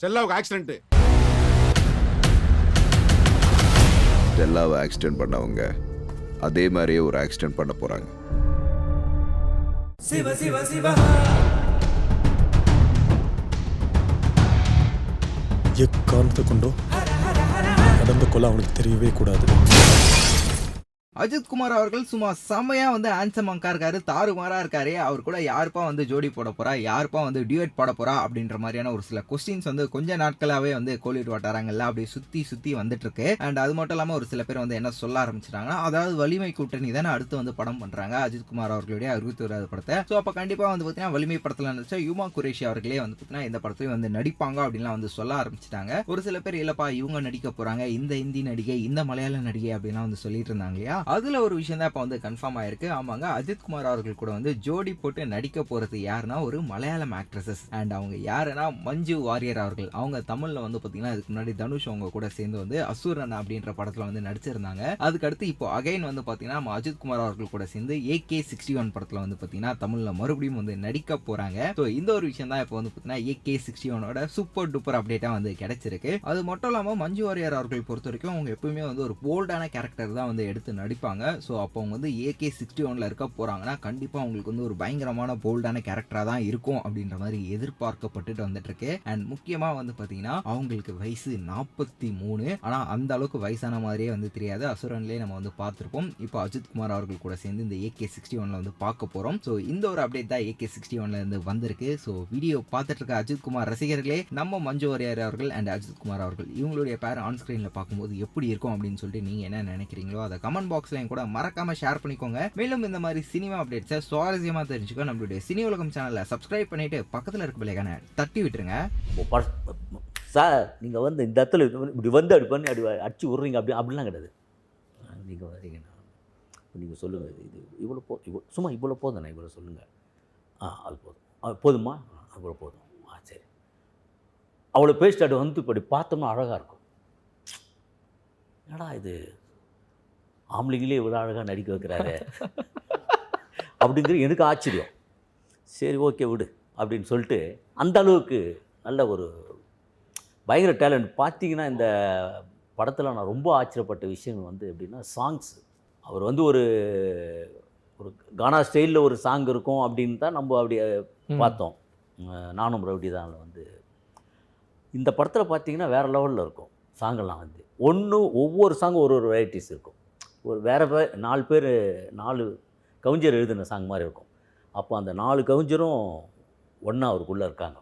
ஸ்டெல்லாவுக்கு accident ஸ்டெல்லாவை accident பண்ணவங்க அதே மாதிரியே ஒரு ஆக்சிடென்ட் பண்ண போகிறாங்க எக்காரணத்தை கொண்டோ? நடந்த கொலை அவனுக்கு தெரியவே கூடாது. அஜித்குமார் அவர்கள் சும்மா செமையா வந்து ஆன்சமங்கா இருக்காரு தாறுமாறா இருக்காரு. அவர் கூட யாருப்பா வந்து ஜோடி போட போகிறா யாருப்பா வந்து டியூட் போட போகிறா அப்படின்ற மாதிரியான ஒரு சில கொஸ்டின்ஸ் வந்து கொஞ்ச நாட்களாகவே வந்து கோலிவுட் வட்டாரங்கள்ல அப்படியே சுற்றி சுற்றி வந்துட்டு இருக்கு அண்ட் அது மட்டும் இல்லாமல் ஒரு சில பேர் வந்து என்ன சொல்ல ஆரம்பிச்சிட்டாங்கன்னா அதாவது வலிமை கூட்டணி தானே அடுத்து வந்து படம் பண்ணுறாங்க அஜித்குமார் அவர்களுடைய அறுபத்தி ஓராவது படத்தை. ஸோ அப்போ கண்டிப்பாக வந்து பார்த்தீங்கன்னா வலிமை படத்தில் நினைச்சா யுமா குரேஷி அவர்களே வந்து பார்த்தீங்கன்னா இந்த படத்துலையும் வந்து நடிப்பாங்க அப்படின்லாம் வந்து சொல்ல ஆரம்பிச்சிட்டாங்க. ஒரு சில பேர் இல்லைப்பா இவங்க நடிக்க போகிறாங்க இந்த ஹிந்தி நடிகை இந்த மலையாள நடிகை அப்படின்லாம் வந்து சொல்லிட்டு இருந்தாங்க இல்லையா? அதில் ஒரு விஷயம் தான் இப்போ வந்து கன்ஃபார்ம் ஆயிருக்கு. ஆமாங்க அஜித்குமார் அவர்கள் கூட வந்து ஜோடி போட்டு நடிக்க போகிறது யாருன்னா ஒரு மலையாளம் ஆக்ட்ரஸஸ் அண்ட் அவங்க யாருன்னா மஞ்சு வாரியர் அவர்கள். அவங்க தமிழில் வந்து பார்த்தீங்கன்னா இதுக்கு முன்னாடி தனுஷ் அவங்க கூட சேர்ந்து வந்து அசூரன் அப்படின்ற படத்தில் வந்து நடிச்சிருந்தாங்க. அதுக்கடுத்து இப்போ அகைன் வந்து பார்த்தீங்கன்னா நம்ம அஜித்குமார் அவர்கள் கூட சேர்ந்து ஏகே சிக்ஸ்டி ஒன் படத்தில் வந்து பார்த்தீங்கன்னா தமிழில் மறுபடியும் வந்து நடிக்க போகிறாங்க ஸோ இந்த ஒரு விஷயம் தான் இப்போ வந்து பார்த்தீங்கன்னா ஏகே சிக்ஸ்டி ஒனோட சூப்பர் டூப்பர் அப்டேட்டாக வந்து கிடைச்சிருக்கு. அது மட்டும் இல்லாமல் மஞ்சு வாரியர் அவர்கள் பொறுத்த வரைக்கும் அவங்க எப்பவுமே வந்து ஒரு போல்டான கேரக்டர் தான் வந்து எடுத்து நடி நடிப்பாங்க. ஸோ அப்போ அவங்க வந்து ஏகே சிக்ஸ்டி ஒன்ல இருக்க போகிறாங்கன்னா கண்டிப்பாக அவங்களுக்கு வந்து ஒரு பயங்கரமான போல்டான கேரக்டராக தான் இருக்கும் அப்படின்ற மாதிரி எதிர்பார்க்கப்பட்டுட்டு வந்துட்டுருக்கு. அண்ட் முக்கியமாக வந்து பார்த்தீங்கன்னா அவங்களுக்கு வயசு நாற்பத்தி மூணு. ஆனால் அந்த அளவுக்கு வயசான மாதிரியே வந்து தெரியாது. அசுரன்லேயே நம்ம வந்து பார்த்துருப்போம். இப்போ அஜித் குமார் அவர்கள் கூட சேர்ந்து இந்த ஏகே சிக்ஸ்டி ஒன்ல வந்து பார்க்க போகிறோம் ஸோ இந்த ஒரு அப்டேட் தான் ஏகே சிக்ஸ்டி ஒன்ல இருந்து வந்திருக்கு. ஸோ வீடியோ பார்த்துட்டு இருக்க அஜித் குமார் ரசிகர்களே நம்ம மஞ்சு வாரியார் அவர்கள் அண்ட் அஜித் குமார் அவர்கள் இவங்களுடைய பேர் ஆன் பார்க்கும்போது எப்படி இருக்கும் அப்படின்னு சொல்லிட்டு நீங்கள் என்ன நினைக்கிறீங்களோ அதை கமெண்ட் பாக்ஸ்லையும் கூட மறக்காம ஷேர் பண்ணிக்கோங்க. மேலும் இந்த மாதிரி சினிமா அப்டேட்ஸை சுவாரஸ்யமா தெரிஞ்சுக்க நம்மளுடைய சினி உலகம் சேனலை சப்ஸ்கிரைப் பண்ணிட்டு பக்கத்தில் இருக்க பிள்ளைக்கான தட்டி விட்டுருங்க. சார் நீங்கள் வந்து இந்த இடத்துல இப்படி வந்து அப்படி பண்ணி அப்படி அடிச்சு விட்றீங்க அப்படி அப்படிலாம் கிடையாது. நீங்கள் வரீங்கண்ணா நீங்கள் சொல்லுங்கள் இது இவ்வளோ போ இவ்வளோ சும்மா இவ்வளோ போதுண்ணா இவ்வளோ சொல்லுங்கள் ஆ அது போதும். போதுமா? அவ்வளோ போதும். ஆ சரி. அவ்வளோ பேசிட்டு அது வந்து இப்படி பார்த்தோம்னா அழகாக இருக்கும். என்னடா இது? ஆம்பளைங்களே இவ்வளோ அழகாக நடிக்க வைக்கிறாரு. அப்படிங்கிறது எனக்கு ஆச்சரியம். சரி ஓகே விடு அப்படின்னு சொல்லிட்டு அந்த அளவுக்கு நல்ல ஒரு பயங்கர டேலண்ட் பார்த்தீங்கன்னா இந்த படத்தில் நான் ரொம்ப ஆச்சரியப்பட்ட விஷயம் வந்து எப்படின்னா சாங்ஸ் அவர் வந்து ஒரு ஒரு கானா ஸ்டைலில் ஒரு சாங் இருக்கும் அப்படின்னு தான் நம்ம அப்படி பார்த்தோம். நானும் ரவுடி தான் வந்து. இந்த படத்தில் பார்த்தீங்கன்னா வேறு லெவலில் இருக்கும் சாங்கெல்லாம் வந்து. ஒன்று ஒவ்வொரு சாங்கும் ஒரு ஒரு வெரைட்டிஸ் இருக்கும். ஒரு வேறு பேர் நாலு பேர் நாலு கவிஞர் எழுதின சாங் மாதிரி இருக்கும். அப்போ அந்த நாலு கவிஞரும் ஒன்றா அவருக்குள்ளே இருக்காங்க.